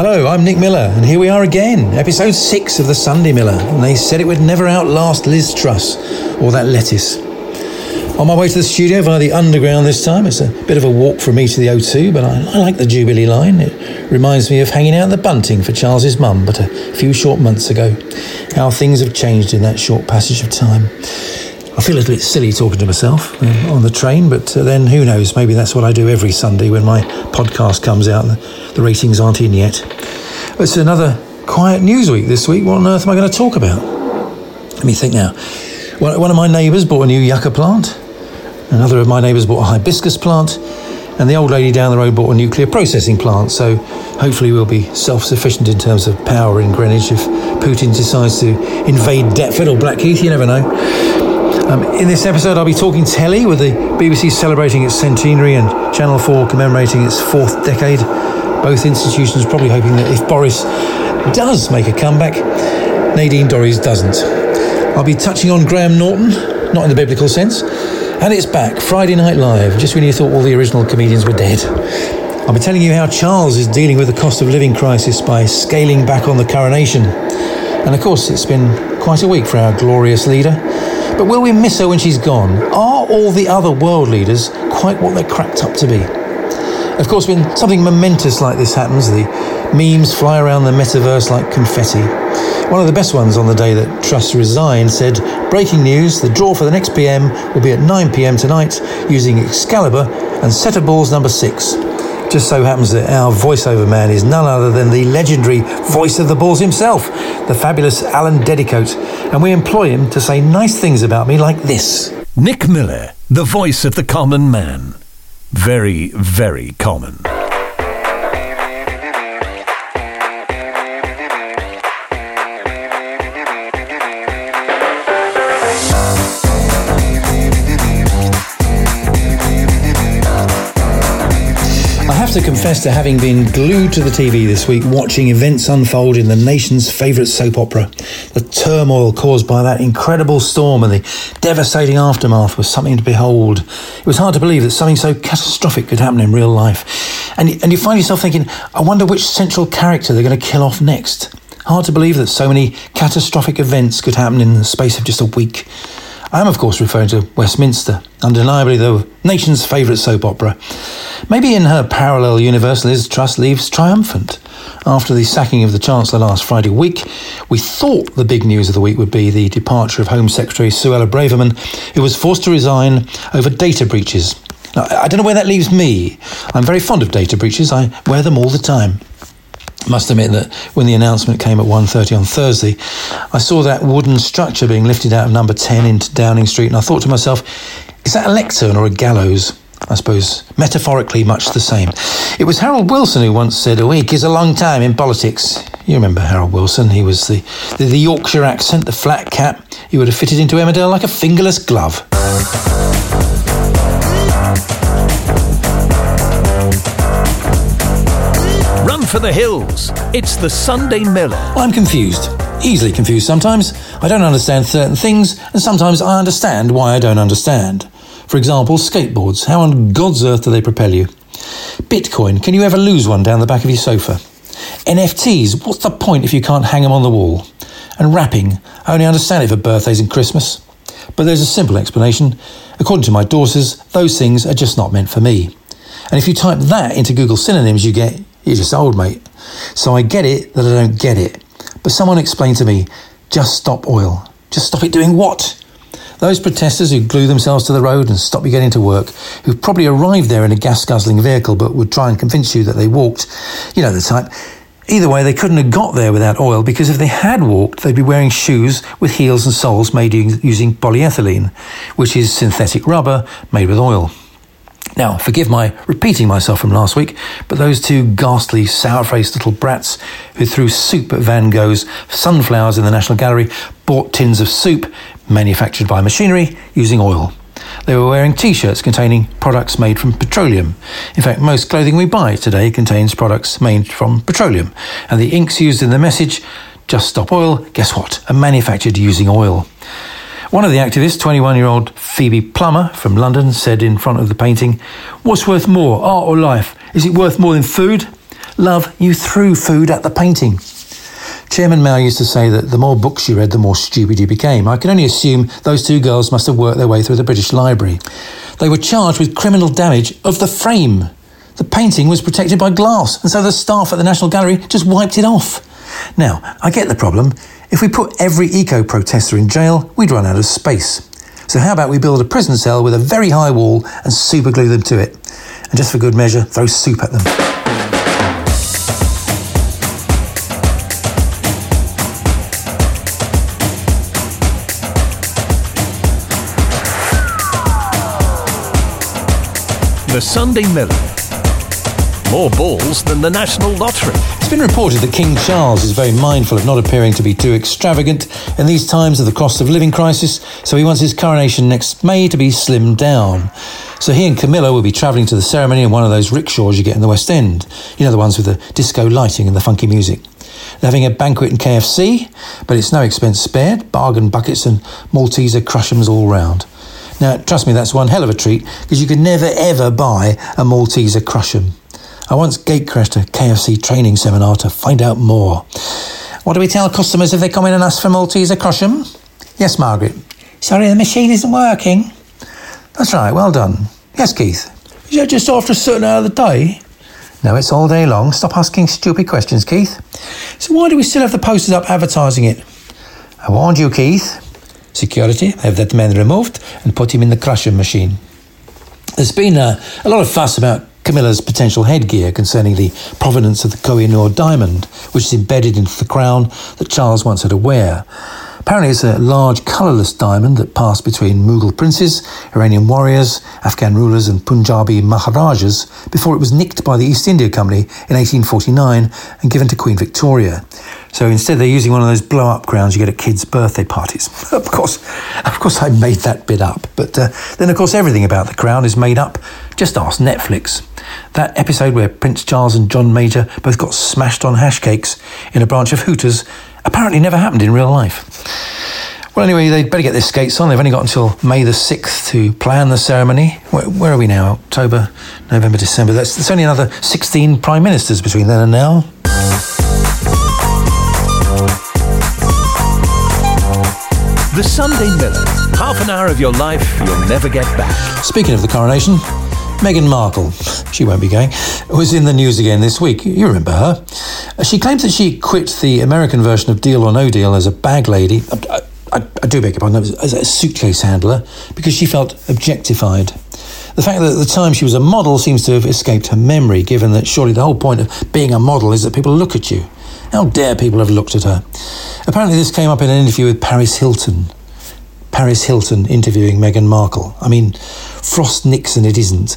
Hello, I'm Nick Miller, and here we are again, episode six of The Sunday Miller. And they said it would never outlast Liz Truss or that lettuce. On my way to the studio via the underground this time. It's a bit of a walk from me to the O2, but I, I like the Jubilee line. It reminds me of hanging out the bunting for Charles's mum, but a few short months ago. How things have changed in that short passage of time. I feel a little bit silly talking to myself uh, on the train, but uh, then who knows? Maybe that's what I do every Sunday when my podcast comes out the, ratings aren't in yet. It's another quiet news week this week. What on earth am I going to talk about? Let me think now. One, one of my neighbours bought a new yucca plant. Another of my neighbours bought a hibiscus plant, and the old lady down the road bought a nuclear processing plant. So hopefully we'll be self-sufficient in terms of power in Greenwich if Putin decides to invade Deptford or Blackheath. You never know. Um, in this episode, I'll be talking telly with the BBC celebrating its centenary and Channel 4 commemorating its fourth decade. Both institutions probably hoping that if Boris does make a comeback, Nadine Dorries doesn't. I'll be touching on Graham Norton, not in the biblical sense, and it's back, Friday Night Live, just when you thought all the original comedians were dead. I'll be telling you how Charles is dealing with the cost of living crisis by scaling back on the coronation. And of course, it's been quite a week for our glorious leader. But will we miss her when she's gone? Are all the other world leaders quite what they're cracked up to be? Of course, when something momentous like this happens, the memes fly around the metaverse like confetti. One of the best ones on the day that Truss resigned said, Breaking news, the draw for the next PM will be at 9pm tonight using Excalibur and set of balls number six. Just so happens that our voiceover man is none other than the legendary voice of the balls himself, the fabulous Alan Dedicoat, and we employ him to say nice things about me like this. Nick Miller, the voice of the common man. Very, very common. To confess to having been glued to the TV this week watching events unfold in the nation's favourite soap opera. The turmoil caused by that incredible storm and the devastating aftermath was something to behold. It was hard to believe that something so catastrophic could happen in real life. And, and you find yourself thinking, I wonder which central character they're going to kill off next. Hard to believe that so many catastrophic events could happen in the space of just a week. I am, of course, referring to Westminster, undeniably the nation's favourite soap opera. Maybe in her parallel universe, Liz Truss leaves triumphant. After the sacking of the Chancellor last Friday week, we thought the big news of the week would be the departure of Home Secretary Suella Braverman, who was forced to resign over data breaches. Now, I don't know where that leaves me. I'm very fond of data breaches. I wear them all the time must admit that when the announcement came at 1.30 on Thursday, I saw that wooden structure being lifted out of number 10 into Downing Street, and I thought to myself, is that a lectern or a gallows? I suppose metaphorically much the same. It was Harold Wilson who once said, A week is a long time in politics. You remember Harold Wilson? He was the, the, the Yorkshire accent, the flat cap. He would have fitted into Emmerdale like a fingerless glove. For the hills. It's the Sunday Miller. I'm confused. Easily confused sometimes. I don't understand certain things, and sometimes I understand why I don't understand. For example, skateboards. How on God's earth do they propel you? Bitcoin. Can you ever lose one down the back of your sofa? NFTs. What's the point if you can't hang them on the wall? And rapping. I only understand it for birthdays and Christmas. But there's a simple explanation. According to my daughters, those things are just not meant for me. And if you type that into Google synonyms, you get, you're just old, mate. So I get it that I don't get it. But someone explained to me, just stop oil. Just stop it doing what? Those protesters who glue themselves to the road and stop you getting to work, who probably arrived there in a gas guzzling vehicle but would try and convince you that they walked, you know the type. Either way, they couldn't have got there without oil because if they had walked, they'd be wearing shoes with heels and soles made using polyethylene, which is synthetic rubber made with oil. Now, forgive my repeating myself from last week, but those two ghastly, sour faced little brats who threw soup at Van Gogh's sunflowers in the National Gallery bought tins of soup manufactured by machinery using oil. They were wearing t shirts containing products made from petroleum. In fact, most clothing we buy today contains products made from petroleum. And the inks used in the message, Just Stop Oil, guess what? Are manufactured using oil. One of the activists, 21 year old Phoebe Plummer from London, said in front of the painting, What's worth more, art or life? Is it worth more than food? Love, you threw food at the painting. Chairman Mao used to say that the more books you read, the more stupid you became. I can only assume those two girls must have worked their way through the British Library. They were charged with criminal damage of the frame. The painting was protected by glass, and so the staff at the National Gallery just wiped it off. Now, I get the problem. If we put every eco protester in jail, we'd run out of space. So, how about we build a prison cell with a very high wall and superglue them to it? And just for good measure, throw soup at them. The Sunday Miller. More balls than the National Lottery. It's been reported that King Charles is very mindful of not appearing to be too extravagant in these times of the cost of living crisis, so he wants his coronation next May to be slimmed down. So he and Camilla will be travelling to the ceremony in one of those rickshaws you get in the West End. You know, the ones with the disco lighting and the funky music. They're having a banquet in KFC, but it's no expense spared. Bargain buckets and Malteser Krushems all round. Now, trust me, that's one hell of a treat because you could never ever buy a Malteser Krushem. I once gatecrashed a KFC training seminar to find out more. What do we tell customers if they come in and ask for Malteser Krushem? Yes, Margaret. Sorry, the machine isn't working. That's right, well done. Yes, Keith. Is that just after a certain hour of the day? No, it's all day long. Stop asking stupid questions, Keith. So why do we still have the posters up advertising it? I warned you, Keith. Security have that man removed and put him in the crusher machine. There's been uh, a lot of fuss about Camilla's potential headgear concerning the provenance of the Koh-i-Noor diamond, which is embedded into the crown that Charles wants her to wear. Apparently, it's a large, colourless diamond that passed between Mughal princes, Iranian warriors, Afghan rulers, and Punjabi Maharajas before it was nicked by the East India Company in 1849 and given to Queen Victoria. So instead, they're using one of those blow-up crowns you get at kids' birthday parties. of course, of course, I made that bit up. But uh, then, of course, everything about the crown is made up. Just ask Netflix. That episode where Prince Charles and John Major both got smashed on hash cakes in a branch of Hooters apparently never happened in real life. Well, anyway, they'd better get their skates on. They've only got until May the 6th to plan the ceremony. Where, where are we now? October, November, December. That's, that's only another 16 prime ministers between then and now. The Sunday Miller. Half an hour of your life you'll never get back. Speaking of the coronation, Meghan Markle, she won't be going, was in the news again this week. You remember her. She claims that she quit the American version of Deal or No Deal as a bag lady. I, I, I do beg your pardon, as a suitcase handler, because she felt objectified. The fact that at the time she was a model seems to have escaped her memory, given that surely the whole point of being a model is that people look at you. How dare people have looked at her? Apparently, this came up in an interview with Paris Hilton. Paris Hilton interviewing Meghan Markle. I mean, Frost Nixon, it isn't.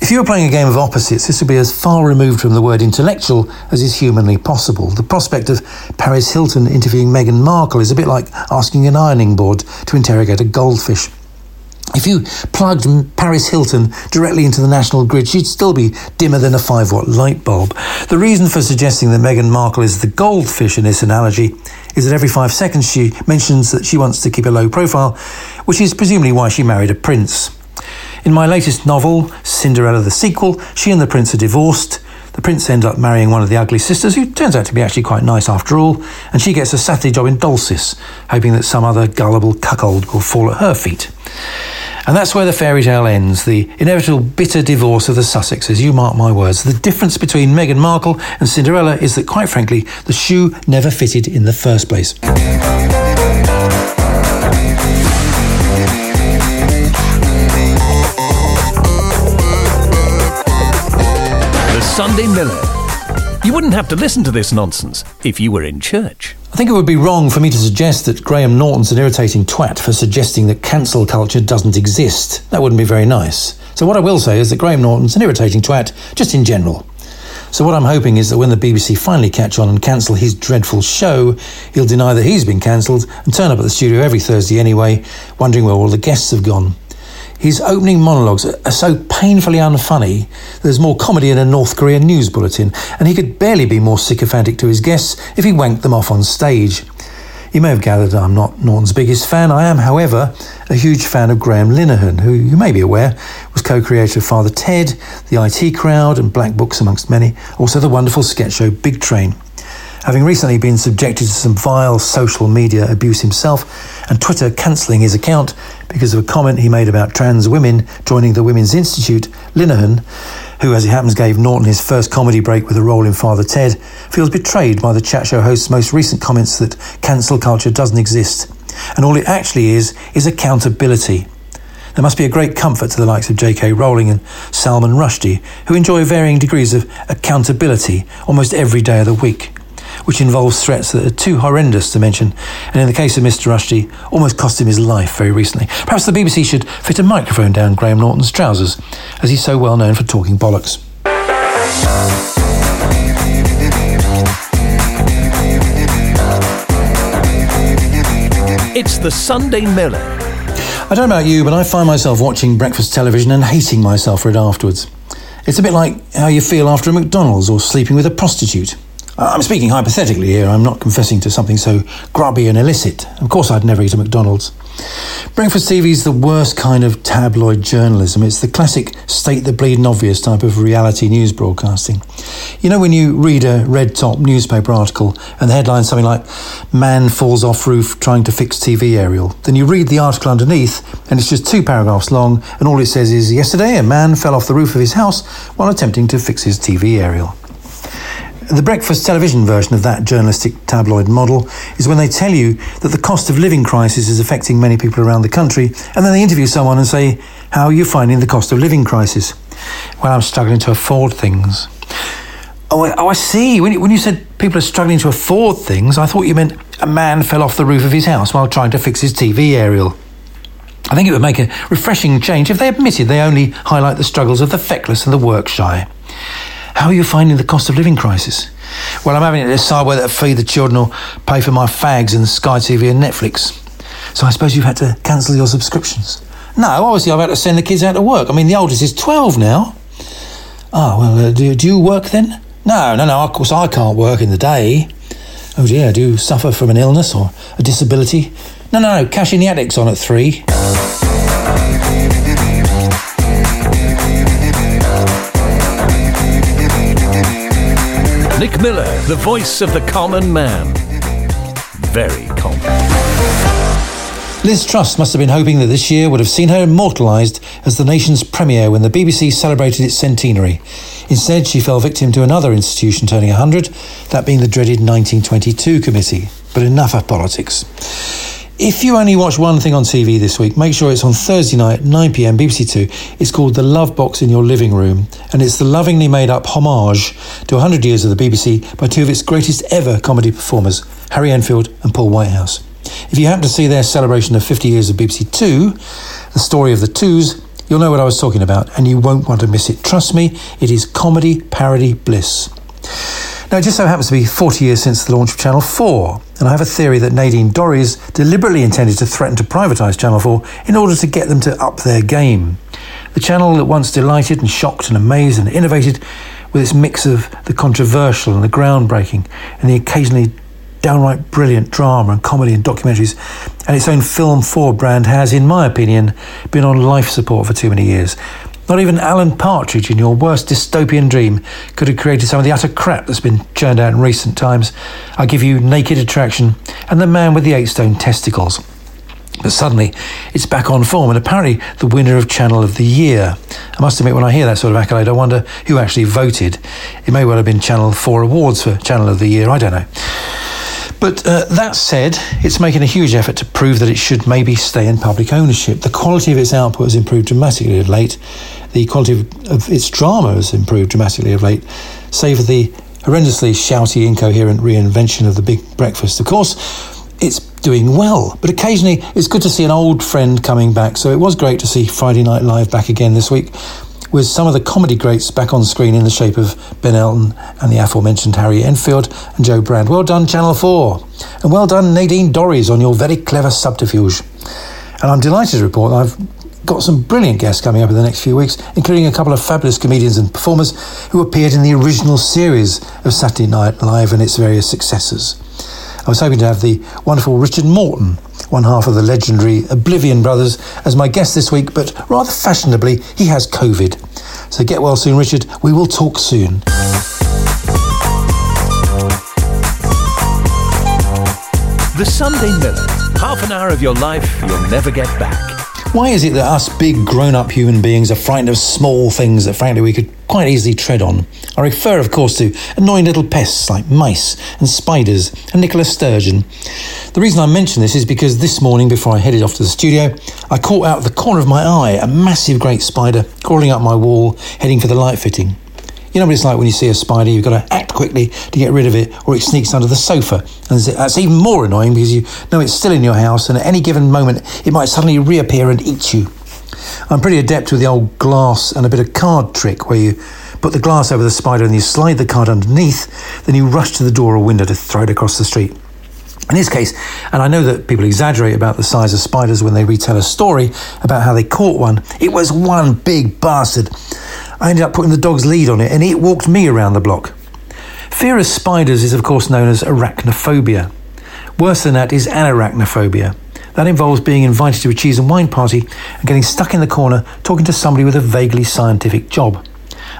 If you were playing a game of opposites, this would be as far removed from the word intellectual as is humanly possible. The prospect of Paris Hilton interviewing Meghan Markle is a bit like asking an ironing board to interrogate a goldfish. If you plugged Paris Hilton directly into the national grid, she'd still be dimmer than a 5 watt light bulb. The reason for suggesting that Meghan Markle is the goldfish in this analogy is that every five seconds she mentions that she wants to keep a low profile, which is presumably why she married a prince. In my latest novel, Cinderella the sequel, she and the prince are divorced. The prince ends up marrying one of the ugly sisters, who turns out to be actually quite nice after all, and she gets a Saturday job in Dolcis, hoping that some other gullible cuckold will fall at her feet. And that's where the fairy tale ends, the inevitable bitter divorce of the Sussexes. You mark my words. The difference between Meghan Markle and Cinderella is that, quite frankly, the shoe never fitted in the first place. The Sunday Miller. You wouldn't have to listen to this nonsense if you were in church. I think it would be wrong for me to suggest that Graham Norton's an irritating twat for suggesting that cancel culture doesn't exist. That wouldn't be very nice. So, what I will say is that Graham Norton's an irritating twat, just in general. So, what I'm hoping is that when the BBC finally catch on and cancel his dreadful show, he'll deny that he's been cancelled and turn up at the studio every Thursday anyway, wondering where all the guests have gone. His opening monologues are so painfully unfunny, there's more comedy in a North Korean news bulletin, and he could barely be more sycophantic to his guests if he wanked them off on stage. You may have gathered I'm not Norton's biggest fan. I am, however, a huge fan of Graham Linehan, who you may be aware was co creator of Father Ted, The IT Crowd, and Black Books, amongst many. Also, the wonderful sketch show Big Train. Having recently been subjected to some vile social media abuse himself, and Twitter cancelling his account because of a comment he made about trans women joining the Women's Institute, Linehan who, as it happens, gave Norton his first comedy break with a role in Father Ted, feels betrayed by the chat show host's most recent comments that cancel culture doesn't exist. And all it actually is, is accountability. There must be a great comfort to the likes of J.K. Rowling and Salman Rushdie, who enjoy varying degrees of accountability almost every day of the week which involves threats that are too horrendous to mention, and in the case of Mr. Rushdie, almost cost him his life very recently. Perhaps the BBC should fit a microphone down Graham Norton's trousers, as he's so well known for talking bollocks. It's the Sunday Miller. I don't know about you, but I find myself watching breakfast television and hating myself for it afterwards. It's a bit like how you feel after a McDonald's or sleeping with a prostitute. Uh, I'm speaking hypothetically here, I'm not confessing to something so grubby and illicit. Of course, I'd never eat a McDonald's. Breakfast TV is the worst kind of tabloid journalism. It's the classic state the bleeding obvious type of reality news broadcasting. You know, when you read a red top newspaper article and the headline's something like, Man falls off roof trying to fix TV aerial, then you read the article underneath and it's just two paragraphs long and all it says is, Yesterday, a man fell off the roof of his house while attempting to fix his TV aerial. The breakfast television version of that journalistic tabloid model is when they tell you that the cost of living crisis is affecting many people around the country, and then they interview someone and say, How are you finding the cost of living crisis? Well, I'm struggling to afford things. Oh, oh I see. When you, when you said people are struggling to afford things, I thought you meant a man fell off the roof of his house while trying to fix his TV aerial. I think it would make a refreshing change if they admitted they only highlight the struggles of the feckless and the work shy. How are you finding the cost of living crisis? Well, I'm having to decide whether to feed the children or pay for my fags and Sky TV and Netflix. So I suppose you've had to cancel your subscriptions. No, obviously I've had to send the kids out to work. I mean, the oldest is 12 now. Oh, well, uh, do, do you work then? No, no, no, of course I can't work in the day. Oh dear, do you suffer from an illness or a disability? No, no, no, cash in the attic's on at three. Nick Miller, the voice of the common man. Very common. Liz Truss must have been hoping that this year would have seen her immortalised as the nation's premier when the BBC celebrated its centenary. Instead, she fell victim to another institution turning 100, that being the dreaded 1922 committee. But enough of politics. If you only watch one thing on TV this week, make sure it's on Thursday night, 9pm, BBC Two. It's called The Love Box in Your Living Room, and it's the lovingly made up homage to 100 years of the BBC by two of its greatest ever comedy performers, Harry Enfield and Paul Whitehouse. If you happen to see their celebration of 50 years of BBC Two, the story of the twos, you'll know what I was talking about, and you won't want to miss it. Trust me, it is comedy parody bliss. Now, it just so happens to be 40 years since the launch of Channel 4, and I have a theory that Nadine Dorries deliberately intended to threaten to privatise Channel 4 in order to get them to up their game. The channel that once delighted and shocked and amazed and innovated with its mix of the controversial and the groundbreaking and the occasionally downright brilliant drama and comedy and documentaries, and its own Film 4 brand has, in my opinion, been on life support for too many years. Not even Alan Partridge in your worst dystopian dream could have created some of the utter crap that's been churned out in recent times. I give you Naked Attraction and The Man with the Eight Stone Testicles. But suddenly, it's back on form, and apparently the winner of Channel of the Year. I must admit, when I hear that sort of accolade, I wonder who actually voted. It may well have been Channel 4 Awards for Channel of the Year, I don't know. But uh, that said, it's making a huge effort to prove that it should maybe stay in public ownership. The quality of its output has improved dramatically of late. The quality of, of its drama has improved dramatically of late, save for the horrendously shouty, incoherent reinvention of the Big Breakfast. Of course, it's doing well, but occasionally it's good to see an old friend coming back. So it was great to see Friday Night Live back again this week with some of the comedy greats back on screen in the shape of Ben Elton and the aforementioned Harry Enfield and Jo Brand. Well done, Channel 4. And well done, Nadine Dorries, on your very clever subterfuge. And I'm delighted to report I've got some brilliant guests coming up in the next few weeks, including a couple of fabulous comedians and performers who appeared in the original series of Saturday Night Live and its various successors. I was hoping to have the wonderful Richard Morton, one half of the legendary Oblivion Brothers, as my guest this week, but rather fashionably, he has COVID. So get well soon, Richard. We will talk soon. The Sunday Miller. Half an hour of your life you'll never get back. Why is it that us big grown up human beings are frightened of small things that frankly we could quite easily tread on? I refer, of course, to annoying little pests like mice and spiders and Nicola Sturgeon. The reason I mention this is because this morning, before I headed off to the studio, I caught out of the corner of my eye a massive great spider crawling up my wall, heading for the light fitting. You know what it's like when you see a spider, you've got to act quickly to get rid of it, or it sneaks under the sofa. And that's even more annoying because you know it's still in your house, and at any given moment, it might suddenly reappear and eat you. I'm pretty adept with the old glass and a bit of card trick where you put the glass over the spider and you slide the card underneath, then you rush to the door or window to throw it across the street. In this case, and I know that people exaggerate about the size of spiders when they retell a story about how they caught one, it was one big bastard. I ended up putting the dog's lead on it and it walked me around the block. Fear of spiders is, of course, known as arachnophobia. Worse than that is anarachnophobia. That involves being invited to a cheese and wine party and getting stuck in the corner talking to somebody with a vaguely scientific job.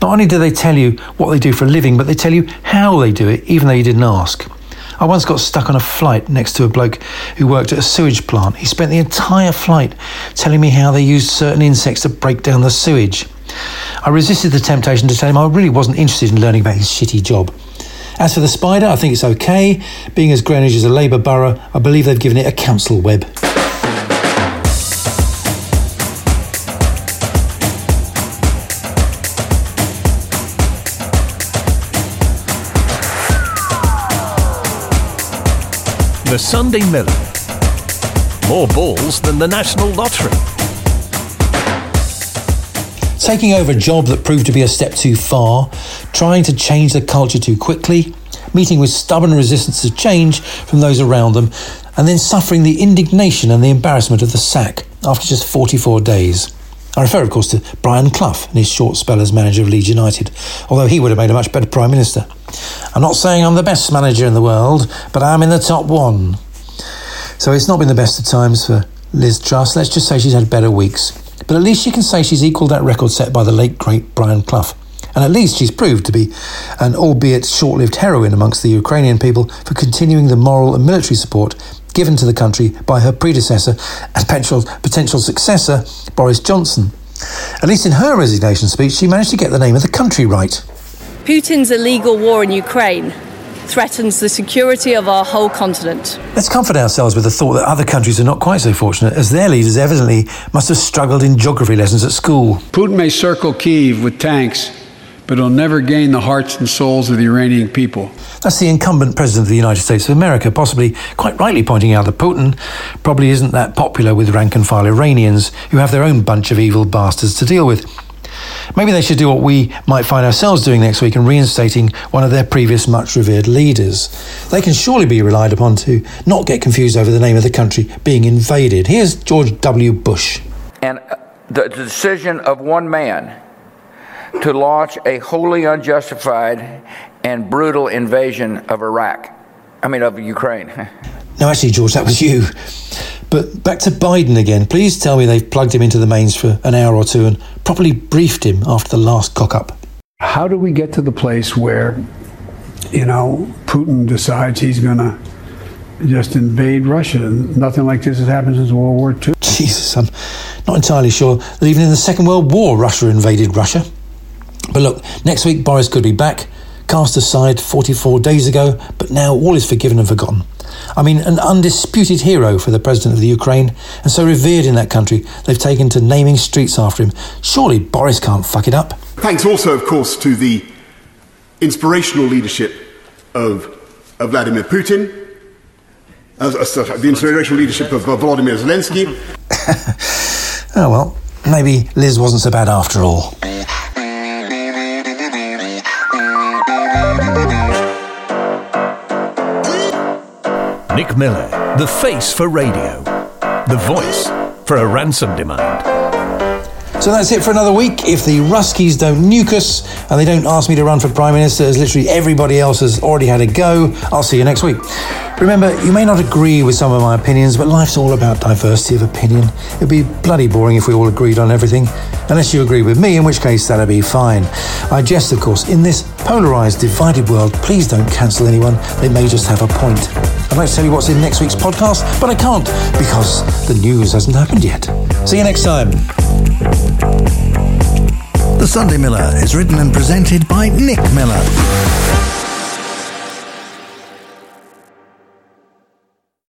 Not only do they tell you what they do for a living, but they tell you how they do it, even though you didn't ask. I once got stuck on a flight next to a bloke who worked at a sewage plant. He spent the entire flight telling me how they used certain insects to break down the sewage. I resisted the temptation to tell him I really wasn't interested in learning about his shitty job. As for the spider, I think it's okay. Being as Greenwich is a Labour borough, I believe they've given it a council web. The Sunday Miller. More balls than the National Lottery. Taking over a job that proved to be a step too far, trying to change the culture too quickly, meeting with stubborn resistance to change from those around them, and then suffering the indignation and the embarrassment of the sack after just 44 days. I refer, of course, to Brian Clough and his short spell as manager of Leeds United, although he would have made a much better Prime Minister. I'm not saying I'm the best manager in the world, but I'm in the top one. So it's not been the best of times for Liz Truss. Let's just say she's had better weeks. But at least she can say she's equalled that record set by the late, great Brian Clough. And at least she's proved to be an albeit short lived heroine amongst the Ukrainian people for continuing the moral and military support given to the country by her predecessor and potential, potential successor, Boris Johnson. At least in her resignation speech, she managed to get the name of the country right. Putin's illegal war in Ukraine threatens the security of our whole continent. Let's comfort ourselves with the thought that other countries are not quite so fortunate, as their leaders evidently must have struggled in geography lessons at school. Putin may circle Kiev with tanks, but he'll never gain the hearts and souls of the Iranian people. That's the incumbent president of the United States of America, possibly quite rightly pointing out that Putin probably isn't that popular with rank and file Iranians who have their own bunch of evil bastards to deal with. Maybe they should do what we might find ourselves doing next week and reinstating one of their previous much revered leaders. They can surely be relied upon to not get confused over the name of the country being invaded. Here's George W. Bush. And uh, the decision of one man to launch a wholly unjustified and brutal invasion of Iraq, I mean, of Ukraine. no, actually, George, that was you. But back to Biden again. Please tell me they've plugged him into the mains for an hour or two and properly briefed him after the last cock up. How do we get to the place where, you know, Putin decides he's going to just invade Russia? Nothing like this has happened since World War II. Jesus, I'm not entirely sure that even in the Second World War, Russia invaded Russia. But look, next week Boris could be back, cast aside 44 days ago, but now all is forgiven and forgotten. I mean, an undisputed hero for the president of the Ukraine, and so revered in that country, they've taken to naming streets after him. Surely Boris can't fuck it up. Thanks also, of course, to the inspirational leadership of, of Vladimir Putin, uh, uh, the inspirational leadership of uh, Volodymyr Zelensky. oh, well, maybe Liz wasn't so bad after all. Nick Miller, the face for radio, the voice for a ransom demand. So that's it for another week. If the Ruskies don't nuke us and they don't ask me to run for Prime Minister as literally everybody else has already had a go, I'll see you next week. Remember, you may not agree with some of my opinions, but life's all about diversity of opinion. It'd be bloody boring if we all agreed on everything, unless you agree with me, in which case that'd be fine. I jest, of course, in this polarised, divided world, please don't cancel anyone. They may just have a point. I'd like to tell you what's in next week's podcast, but I can't because the news hasn't happened yet. See you next time. The Sunday Miller is written and presented by Nick Miller.